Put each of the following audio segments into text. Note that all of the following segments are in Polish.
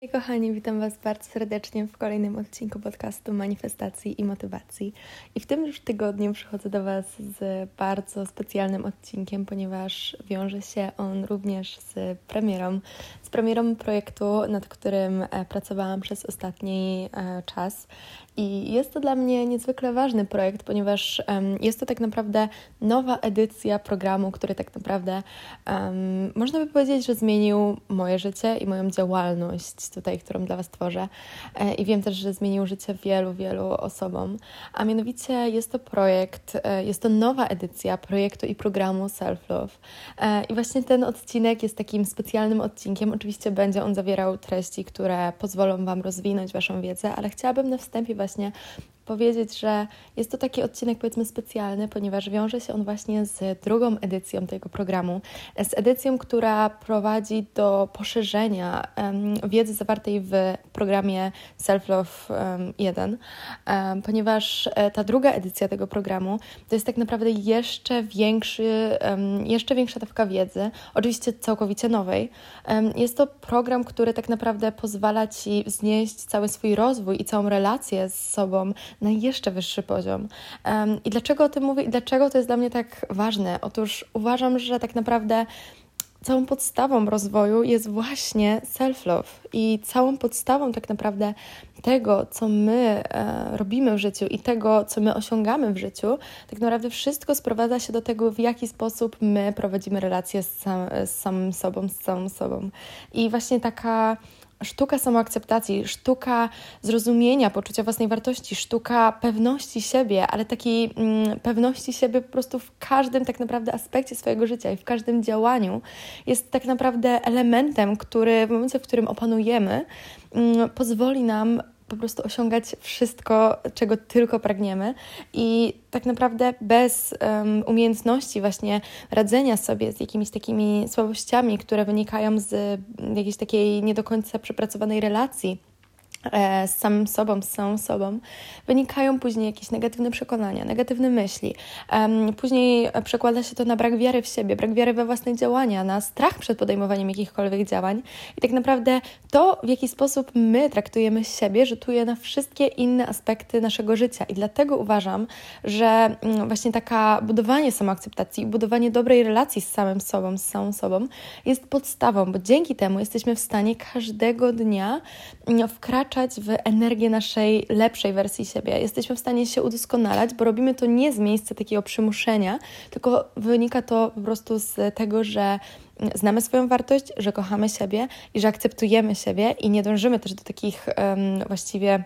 Hej kochani, witam Was bardzo serdecznie w kolejnym odcinku podcastu Manifestacji i Motywacji. I w tym już tygodniu przychodzę do Was z bardzo specjalnym odcinkiem, ponieważ wiąże się on również z premierą, z premierą projektu, nad którym e, pracowałam przez ostatni e, czas. I jest to dla mnie niezwykle ważny projekt, ponieważ um, jest to tak naprawdę nowa edycja programu, który tak naprawdę um, można by powiedzieć, że zmienił moje życie i moją działalność tutaj, którą dla Was tworzę. E, I wiem też, że zmienił życie wielu, wielu osobom. A mianowicie jest to projekt, e, jest to nowa edycja projektu i programu Self Love. E, I właśnie ten odcinek jest takim specjalnym odcinkiem. Oczywiście będzie on zawierał treści, które pozwolą Wam rozwinąć Waszą wiedzę, ale chciałabym na wstępie właśnie vlastně powiedzieć, że jest to taki odcinek powiedzmy specjalny, ponieważ wiąże się on właśnie z drugą edycją tego programu, z edycją, która prowadzi do poszerzenia um, wiedzy zawartej w programie Self Love um, 1, um, ponieważ e, ta druga edycja tego programu to jest tak naprawdę jeszcze większy, jeszcze większa dawka wiedzy, oczywiście całkowicie nowej. Jest to program, który tak naprawdę pozwala Ci wznieść cały swój rozwój i całą relację z sobą na jeszcze wyższy poziom. I dlaczego o tym mówię i dlaczego to jest dla mnie tak ważne? Otóż uważam, że tak naprawdę całą podstawą rozwoju jest właśnie self-love i całą podstawą tak naprawdę tego, co my e, robimy w życiu i tego, co my osiągamy w życiu, tak naprawdę wszystko sprowadza się do tego, w jaki sposób my prowadzimy relacje z, sam, z samym sobą, z całą sobą. I właśnie taka sztuka samoakceptacji, sztuka zrozumienia, poczucia własnej wartości, sztuka pewności siebie, ale takiej mm, pewności siebie po prostu w każdym tak naprawdę aspekcie swojego życia i w każdym działaniu jest tak naprawdę elementem, który w momencie, w którym opanujemy, mm, pozwoli nam po prostu osiągać wszystko, czego tylko pragniemy. I tak naprawdę bez um, umiejętności właśnie radzenia sobie z jakimiś takimi słabościami, które wynikają z jakiejś takiej nie do końca przepracowanej relacji, z samym sobą, z samą sobą, wynikają później jakieś negatywne przekonania, negatywne myśli. Później przekłada się to na brak wiary w siebie, brak wiary we własne działania, na strach przed podejmowaniem jakichkolwiek działań. I tak naprawdę to, w jaki sposób my traktujemy siebie, rzutuje na wszystkie inne aspekty naszego życia. I dlatego uważam, że mm, właśnie taka budowanie samoakceptacji, budowanie dobrej relacji z samym sobą, z samą sobą jest podstawą, bo dzięki temu jesteśmy w stanie każdego dnia mm, wkraczać wkraczać w energię naszej lepszej wersji siebie. Jesteśmy w stanie się udoskonalać, bo robimy to nie z miejsca takiego przymuszenia, tylko wynika to po prostu z tego, że znamy swoją wartość, że kochamy siebie i że akceptujemy siebie i nie dążymy też do takich um, właściwie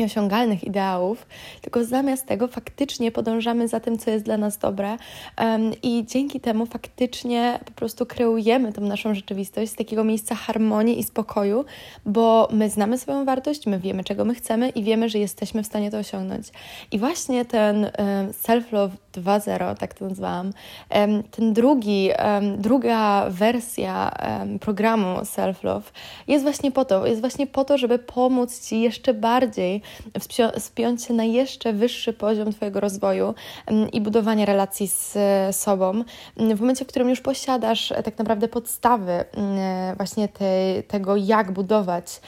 nieosiągalnych ideałów, tylko zamiast tego faktycznie podążamy za tym, co jest dla nas dobre um, i dzięki temu faktycznie po prostu kreujemy tą naszą rzeczywistość z takiego miejsca harmonii i spokoju, bo my znamy swoją wartość, my wiemy, czego my chcemy i wiemy, że jesteśmy w stanie to osiągnąć. I właśnie ten um, self-love 2.0, tak to nazwałam, um, ten drugi, druga wersja programu self-love jest właśnie po to, jest właśnie po to, żeby pomóc Ci jeszcze bardziej wspiąć się na jeszcze wyższy poziom Twojego rozwoju i budowania relacji z sobą. W momencie, w którym już posiadasz e, tak naprawdę podstawy właśnie te, tego, jak budować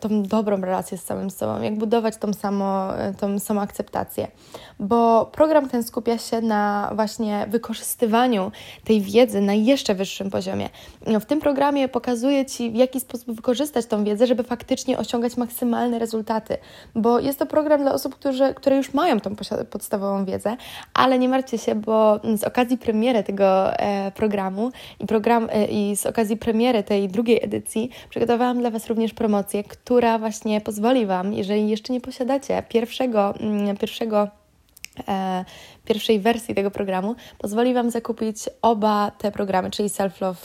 tą dobrą relację z samym sobą, jak budować tą, samo, tą samoakceptację. Bo program ten skupia się na właśnie wykorzystywaniu tej wiedzy na jeszcze wyższym poziomie. W tym programie pokazuje Ci, w jaki sposób wykorzystać tą wiedzę, żeby faktycznie osiągać maksymalne rezultaty rezultaty, bo jest to program dla osób, którzy, które już mają tą podstawową wiedzę, ale nie martwcie się, bo z okazji premiery tego e, programu i, program, e, i z okazji premiery tej drugiej edycji przygotowałam dla Was również promocję, która właśnie pozwoli Wam, jeżeli jeszcze nie posiadacie pierwszego, mm, pierwszego e, pierwszej wersji tego programu pozwoli Wam zakupić oba te programy, czyli Self Love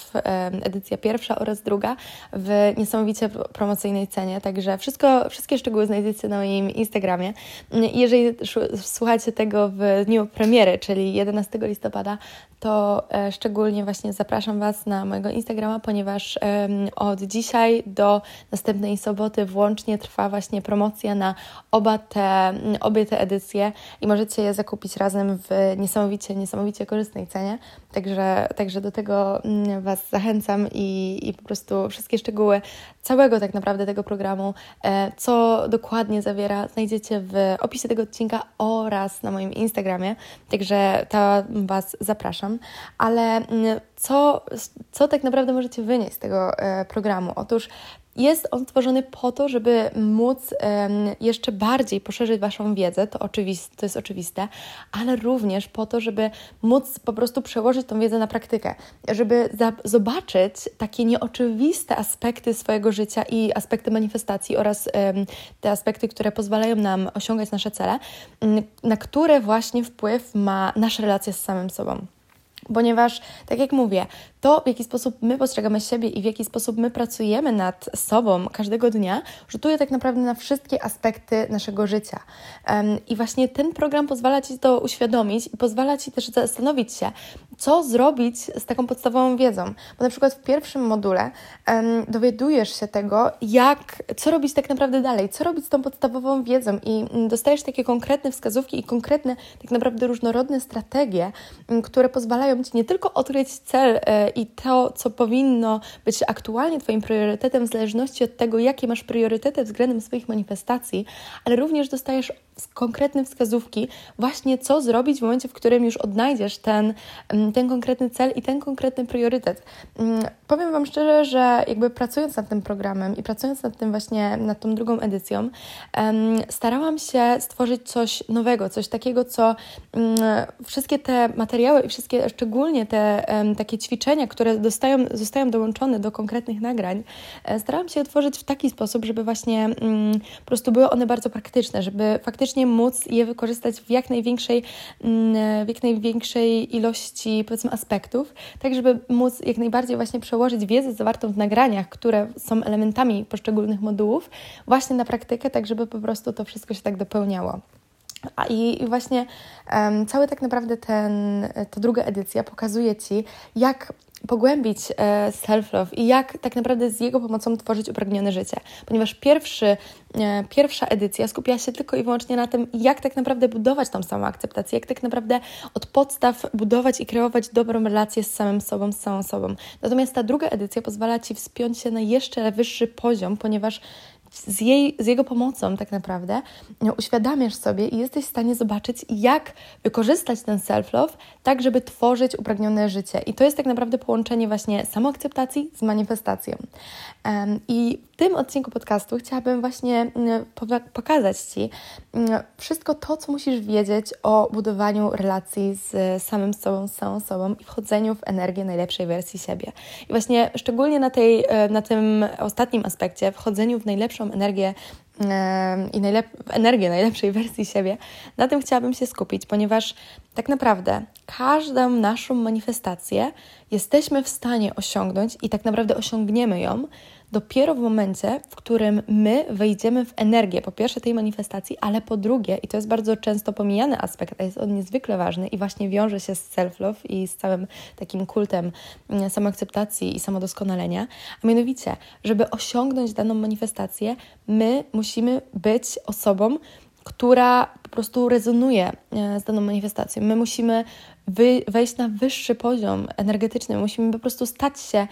edycja pierwsza oraz druga w niesamowicie promocyjnej cenie. Także wszystko, wszystkie szczegóły znajdziecie na moim Instagramie. Jeżeli słuchacie tego w dniu premiery, czyli 11 listopada, to e, szczególnie właśnie zapraszam Was na mojego Instagrama, ponieważ od dzisiaj do następnej soboty włącznie trwa właśnie promocja na oba te, obie te edycje i możecie je zakupić razem w niesamowicie, niesamowicie korzystnej cenie. Także, także do tego mm, Was zachęcam i, i po prostu wszystkie szczegóły całego tak naprawdę tego programu, e, co dokładnie zawiera, znajdziecie w opisie tego odcinka oraz na moim Instagramie. Także tam Was zapraszam. Ale mm, co, co tak naprawdę możecie wynieść z tego e, programu? Otóż jest on stworzony po to, żeby móc jeszcze bardziej poszerzyć Waszą wiedzę, to, oczywiste, to jest oczywiste, ale również po to, żeby móc po prostu przełożyć tą wiedzę na praktykę, żeby zobaczyć takie nieoczywiste aspekty swojego życia i aspekty manifestacji oraz te aspekty, które pozwalają nam osiągać nasze cele, na które właśnie wpływ ma nasza relacja z samym sobą. Ponieważ, tak jak mówię, to w jaki sposób my postrzegamy siebie i w jaki sposób my pracujemy nad sobą każdego dnia, rzutuje tak naprawdę na wszystkie aspekty naszego życia. I właśnie ten program pozwala Ci to uświadomić i pozwala Ci też zastanowić się, co zrobić z taką podstawową wiedzą. Bo na przykład w pierwszym module dowiadujesz się tego, jak, co robić tak naprawdę dalej, co robić z tą podstawową wiedzą i mm, dostajesz takie konkretne wskazówki i konkretne, tak naprawdę różnorodne strategie, mm, które pozwalają Ci nie tylko odkryć cel e, i to, co powinno być aktualnie Twoim priorytetem, w zależności od tego, jakie masz priorytety względem swoich manifestacji, ale również dostajesz konkretne wskazówki, właśnie co zrobić w momencie, w którym już odnajdziesz ten, mm, ten konkretny cel i ten konkretny priorytet. Mm, powiem Wam szczerze, że jakby pracując nad tym programem i pracując nad tym właśnie, nad tą drugą edycją, starałam się stworzyć coś nowego, coś takiego, co mm, wszystkie te materiały i wszystkie, szczególnie te takie ćwiczenia, które dostają, zostają dołączone do konkretnych nagrań, e, starałam się tworzyć w taki sposób, żeby właśnie po prostu były one bardzo praktyczne, żeby faktycznie faktycznie móc je wykorzystać w jak największej, mm, w jak największej ilości powiedzmy aspektów, tak żeby móc jak najbardziej właśnie przełożyć wiedzę zawartą w nagraniach, które są elementami poszczególnych modułów, właśnie na praktykę, tak żeby po prostu to wszystko się tak dopełniało. A i właśnie um, cały tak naprawdę ten, ta druga edycja pokazuje Ci, jak pogłębić e, self-love i jak tak naprawdę z jego pomocą tworzyć upragnione życie. Ponieważ pierwszy, e, pierwsza edycja skupiała się tylko i wyłącznie na tym, jak tak naprawdę budować tą samą akceptację, jak tak naprawdę od podstaw budować i kreować dobrą relację z samym sobą, z całą sobą. Natomiast ta druga edycja pozwala Ci wspiąć się na jeszcze wyższy poziom, ponieważ z, jej, z jego pomocą tak naprawdę uświadamiasz sobie i jesteś w stanie zobaczyć, jak wykorzystać ten self-love, tak żeby tworzyć upragnione życie. I to jest tak naprawdę połączenie właśnie samoakceptacji z manifestacją. I tym odcinku podcastu chciałabym właśnie mm, pokazać Ci mm, wszystko to, co musisz wiedzieć o budowaniu relacji z samym sobą, z samą sobą i wchodzeniu w energię najlepszej wersji siebie. I właśnie szczególnie na, tej, e, na tym ostatnim aspekcie, wchodzeniu w najlepszą energię i najlep- energię najlepszej wersji siebie, na tym chciałabym się skupić, ponieważ tak naprawdę każdą naszą manifestację jesteśmy w stanie osiągnąć i tak naprawdę osiągniemy ją dopiero w momencie, w którym my wejdziemy w energię, po pierwsze tej manifestacji, ale po drugie, i to jest bardzo często pomijany aspekt, a jest on niezwykle ważny i właśnie wiąże się z self-love i z całym takim kultem mm, samoakceptacji i samodoskonalenia, a mianowicie, żeby osiągnąć daną manifestację, my musimy być osobą, która po prostu rezonuje e, z daną manifestacją. My musimy wejść na wyższy poziom energetyczny, my musimy po prostu stać się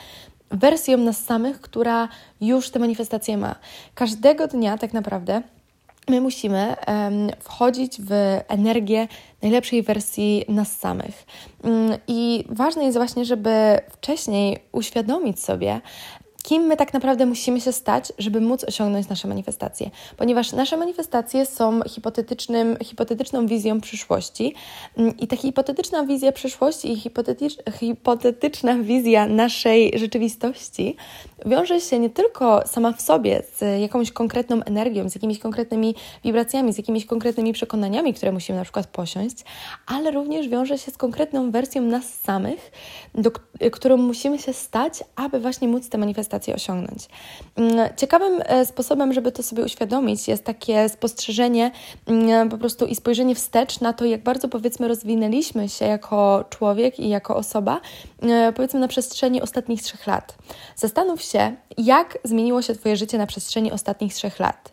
wersją nas samych, która już te manifestacje ma. Każdego dnia tak naprawdę my musimy um, wchodzić w energię najlepszej wersji nas samych. Um, I ważne jest właśnie, żeby wcześniej uświadomić sobie, kim my tak naprawdę musimy się stać, żeby móc osiągnąć nasze manifestacje. Ponieważ nasze manifestacje są hipotetycznym, hipotetyczną wizją przyszłości mm, i ta hipotetyczna wizja przyszłości i hipotetycz, hipotetyczna wizja naszej rzeczywistości wiąże się nie tylko sama w sobie z jakąś konkretną energią, z jakimiś konkretnymi wibracjami, z jakimiś konkretnymi przekonaniami, które musimy na przykład posiąść, ale również wiąże się z konkretną wersją nas samych, do, którą musimy się stać, aby właśnie móc te manifestacje manifestację osiągnąć. Mm, ciekawym e, sposobem, żeby to sobie uświadomić, jest takie spostrzeżenie mm, po prostu i spojrzenie wstecz na to, jak bardzo powiedzmy rozwinęliśmy się jako człowiek i jako osoba e, powiedzmy na przestrzeni ostatnich trzech lat. Zastanów się, jak zmieniło się Twoje życie na przestrzeni ostatnich trzech lat.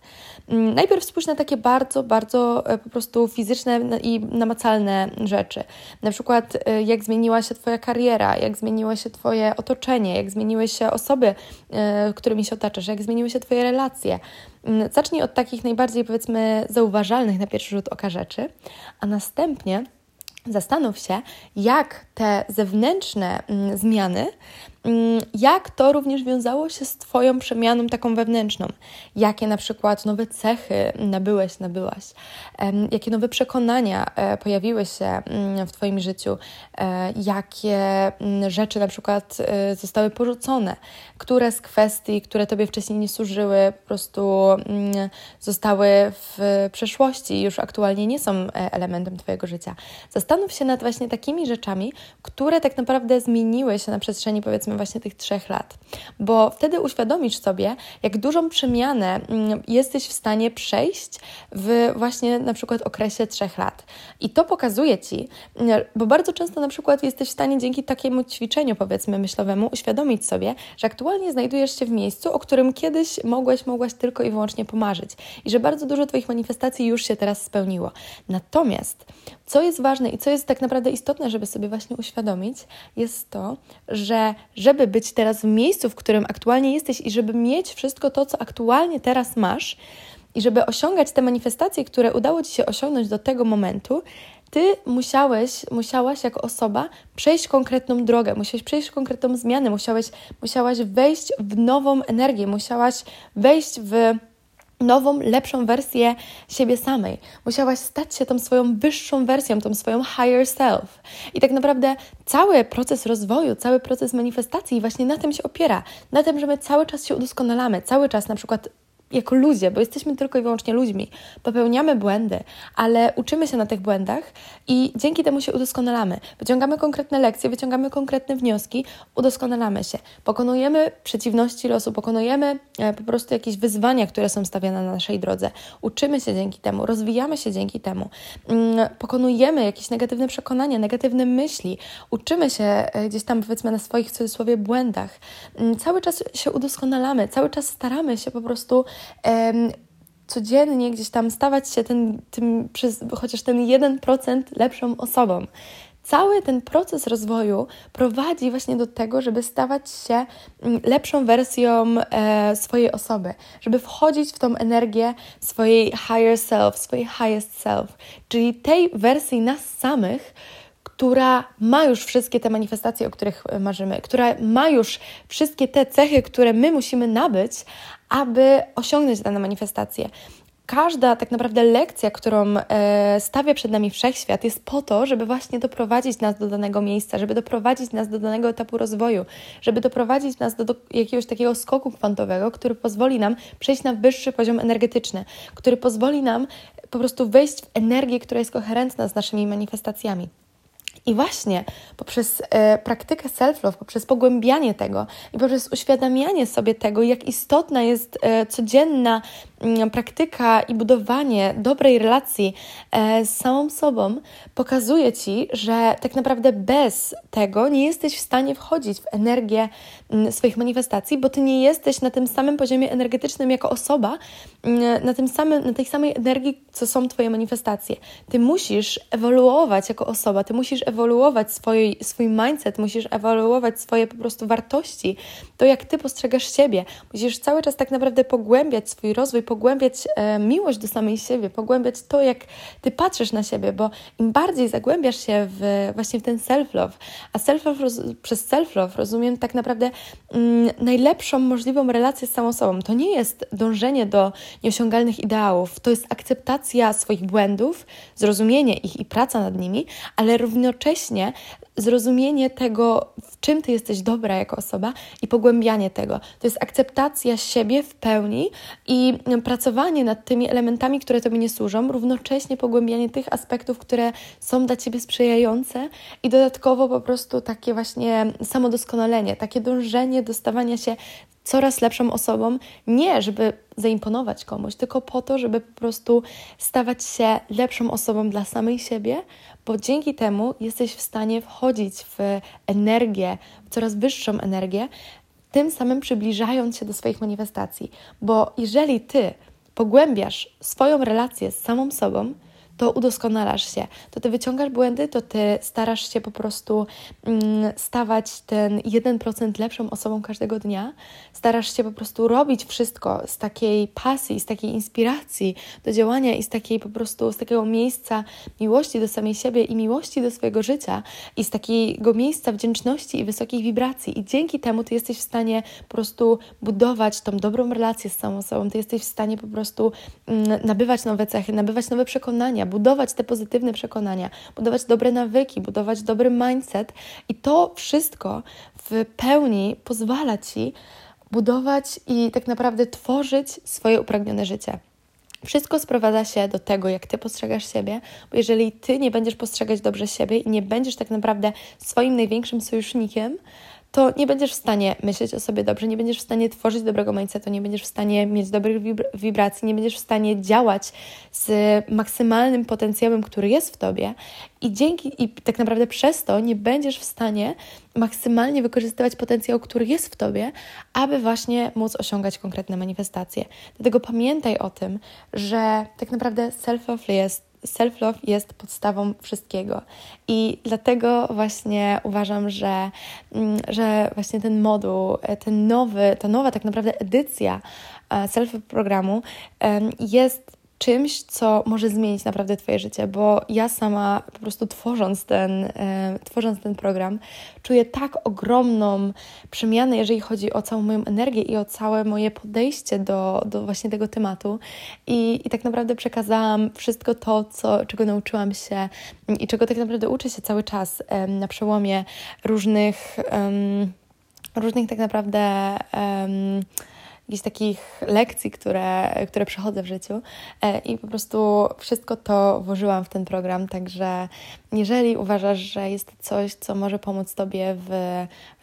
Mm, najpierw spójrz na takie bardzo, bardzo e, po prostu fizyczne i namacalne rzeczy. Na przykład, e, jak zmieniła się Twoja kariera, jak zmieniło się Twoje otoczenie, jak zmieniły się osoby, e, którymi się otaczasz, jak zmieniły się Twoje relacje. Mm, zacznij od takich najbardziej, powiedzmy, zauważalnych na pierwszy rzut oka rzeczy, a następnie zastanów się, jak te zewnętrzne mm, zmiany Mm, jak to również wiązało się z Twoją przemianą taką wewnętrzną? Jakie na przykład nowe cechy nabyłeś, nabyłaś? Jakie nowe przekonania e, pojawiły się mm, w Twoim życiu? E, jakie rzeczy na przykład e, zostały porzucone? Które z kwestii, które Tobie wcześniej nie służyły, po prostu zostały w przeszłości i już aktualnie nie są elementem Twojego życia? Zastanów się nad właśnie takimi rzeczami, które tak naprawdę zmieniły się na przestrzeni powiedzmy właśnie tych trzech lat, bo wtedy uświadomisz sobie, jak dużą przemianę mm, jesteś w stanie przejść w właśnie na przykład okresie trzech lat. I to pokazuje Ci, mm, bo bardzo często na przykład jesteś w stanie dzięki takiemu ćwiczeniu, powiedzmy myślowemu, uświadomić sobie, że aktualnie znajdujesz się w miejscu, o którym kiedyś mogłeś, mogłaś tylko i wyłącznie pomarzyć i że bardzo dużo Twoich manifestacji już się teraz spełniło. Natomiast co jest ważne i co jest tak naprawdę istotne, żeby sobie właśnie uświadomić, jest to, że żeby być teraz w miejscu, w którym aktualnie jesteś i żeby mieć wszystko to, co aktualnie teraz masz, i żeby osiągać te manifestacje, które udało Ci się osiągnąć do tego momentu, Ty musiałeś, musiałaś jako osoba przejść konkretną drogę, musiałeś przejść konkretną zmianę, musiałeś, musiałaś wejść w nową energię, musiałaś wejść w nową, lepszą wersję siebie samej. Musiałaś stać się tą swoją wyższą wersją, tą swoją higher self. I tak naprawdę cały proces rozwoju, cały proces manifestacji właśnie na tym się opiera. Na tym, że my cały czas się udoskonalamy, cały czas na przykład jako ludzie, bo jesteśmy tylko i wyłącznie ludźmi, popełniamy błędy, ale uczymy się na tych błędach i dzięki temu się udoskonalamy. Wyciągamy konkretne lekcje, wyciągamy konkretne wnioski, udoskonalamy się. Pokonujemy przeciwności losu, pokonujemy e, po prostu jakieś wyzwania, które są stawiane na naszej drodze. Uczymy się dzięki temu, rozwijamy się dzięki temu. Mm, pokonujemy jakieś negatywne przekonania, negatywne myśli. Uczymy się e, gdzieś tam, powiedzmy, na swoich, w cudzysłowie, błędach. Mm, cały czas się udoskonalamy, cały czas staramy się po prostu codziennie gdzieś tam stawać się ten, tym, przez chociaż ten 1% lepszą osobą. Cały ten proces rozwoju prowadzi właśnie do tego, żeby stawać się mm, lepszą wersją e, swojej osoby, żeby wchodzić w tą energię swojej higher self, swojej highest self, czyli tej wersji nas samych, która ma już wszystkie te manifestacje, o których e, marzymy, która ma już wszystkie te cechy, które my musimy nabyć, aby osiągnąć dane manifestacje. Każda tak naprawdę lekcja, którą e, stawia przed nami wszechświat, jest po to, żeby właśnie doprowadzić nas do danego miejsca, żeby doprowadzić nas do danego etapu rozwoju, żeby doprowadzić nas do, do jakiegoś takiego skoku kwantowego, który pozwoli nam przejść na wyższy poziom energetyczny, który pozwoli nam po prostu wejść w energię, która jest koherentna z naszymi manifestacjami. I właśnie poprzez e, praktykę self-love, poprzez pogłębianie tego i poprzez uświadamianie sobie tego, jak istotna jest e, codzienna praktyka i budowanie dobrej relacji e, z samą sobą pokazuje ci, że tak naprawdę bez tego nie jesteś w stanie wchodzić w energię mm, swoich manifestacji, bo ty nie jesteś na tym samym poziomie energetycznym jako osoba, mm, na, tym samym, na tej samej energii, co są Twoje manifestacje. Ty musisz ewoluować jako osoba, ty musisz ewoluować swój, swój mindset, musisz ewoluować swoje po prostu wartości, to jak ty postrzegasz siebie. Musisz cały czas tak naprawdę pogłębiać swój rozwój, pogłębiać e, miłość do samej siebie, pogłębiać to, jak ty patrzysz na siebie, bo im bardziej zagłębiasz się w, właśnie w ten self-love, a self-love przez self-love rozumiem tak naprawdę mm, najlepszą możliwą relację z samą sobą. To nie jest dążenie do nieosiągalnych ideałów, to jest akceptacja swoich błędów, zrozumienie ich i praca nad nimi, ale równocześnie zrozumienie tego, w czym ty jesteś dobra jako osoba i pogłębianie tego. To jest akceptacja siebie w pełni i pracowanie nad tymi elementami, które Tobie nie służą, równocześnie pogłębianie tych aspektów, które są dla Ciebie sprzyjające i dodatkowo po prostu takie właśnie samodoskonalenie, takie dążenie do stawania się coraz lepszą osobą, nie żeby zaimponować komuś, tylko po to, żeby po prostu stawać się lepszą osobą dla samej siebie, bo dzięki temu jesteś w stanie wchodzić w energię, w coraz wyższą energię, tym samym przybliżając się do swoich manifestacji. Bo jeżeli ty pogłębiasz swoją relację z samą sobą, to udoskonalasz się, to ty wyciągasz błędy, to ty starasz się po prostu mm, stawać ten 1% lepszą osobą każdego dnia, starasz się po prostu robić wszystko z takiej pasji, z takiej inspiracji do działania i z takiej po prostu, z takiego miejsca miłości do samej siebie i miłości do swojego życia i z takiego miejsca wdzięczności i wysokich wibracji. I dzięki temu ty jesteś w stanie po prostu budować tą dobrą relację z samą sobą, ty jesteś w stanie po prostu mm, nabywać nowe cechy, nabywać nowe przekonania, budować te pozytywne przekonania, budować dobre nawyki, budować dobry mindset i to wszystko w pełni pozwala Ci budować i tak naprawdę tworzyć swoje upragnione życie. Wszystko sprowadza się do tego, jak ty postrzegasz siebie, bo jeżeli ty nie będziesz postrzegać dobrze siebie i nie będziesz tak naprawdę swoim największym sojusznikiem, to nie będziesz w stanie myśleć o sobie dobrze, nie będziesz w stanie tworzyć dobrego mindsetu, nie będziesz w stanie mieć dobrych wibracji, nie będziesz w stanie działać z maksymalnym potencjałem, który jest w tobie i dzięki i tak naprawdę przez to nie będziesz w stanie maksymalnie wykorzystywać potencjał, który jest w tobie, aby właśnie móc osiągać konkretne manifestacje. Dlatego pamiętaj o tym, że tak naprawdę self-love jest self-love jest podstawą wszystkiego. I dlatego właśnie uważam, że, mm, że właśnie ten moduł, ten nowy, ta nowa tak naprawdę edycja e, self-love programu jest czymś, co może zmienić naprawdę Twoje życie, bo ja sama po prostu tworząc ten, e, tworząc ten program, czuję tak ogromną przemianę, jeżeli chodzi o całą moją energię i o całe moje podejście do, do właśnie tego tematu. I, I tak naprawdę przekazałam wszystko to, co, czego nauczyłam się i czego tak naprawdę uczę się cały czas e, na przełomie różnych, różnych tak naprawdę jakichś takich lekcji, które, które przechodzę w życiu. E, i po prostu wszystko to włożyłam w ten program, także jeżeli uważasz, że jest to coś, co może pomóc Tobie w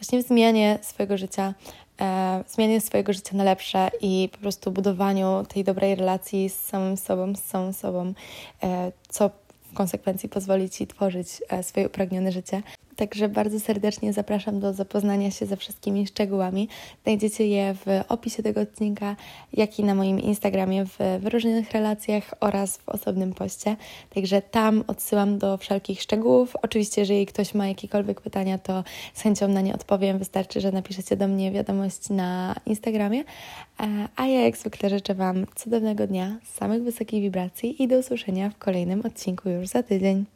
właśnie w zmianie swojego życia, e, zmianie swojego życia na lepsze i po prostu budowaniu tej dobrej relacji z samym sobą, z samą sobą, e, co w konsekwencji pozwoli Ci tworzyć swoje upragnione życie, Także bardzo serdecznie zapraszam do zapoznania się ze wszystkimi szczegółami. Znajdziecie je w opisie tego odcinka, jak i na moim Instagramie w wyróżnionych relacjach oraz w osobnym poście. Także tam odsyłam do wszelkich szczegółów. Oczywiście, jeżeli ktoś ma jakiekolwiek pytania, to z chęcią na nie odpowiem. Wystarczy, że napiszecie do mnie wiadomość na Instagramie. E, a ja jak zwykle życzę Wam cudownego dnia, samych wysokich wibracji i do usłyszenia w kolejnym odcinku już za tydzień.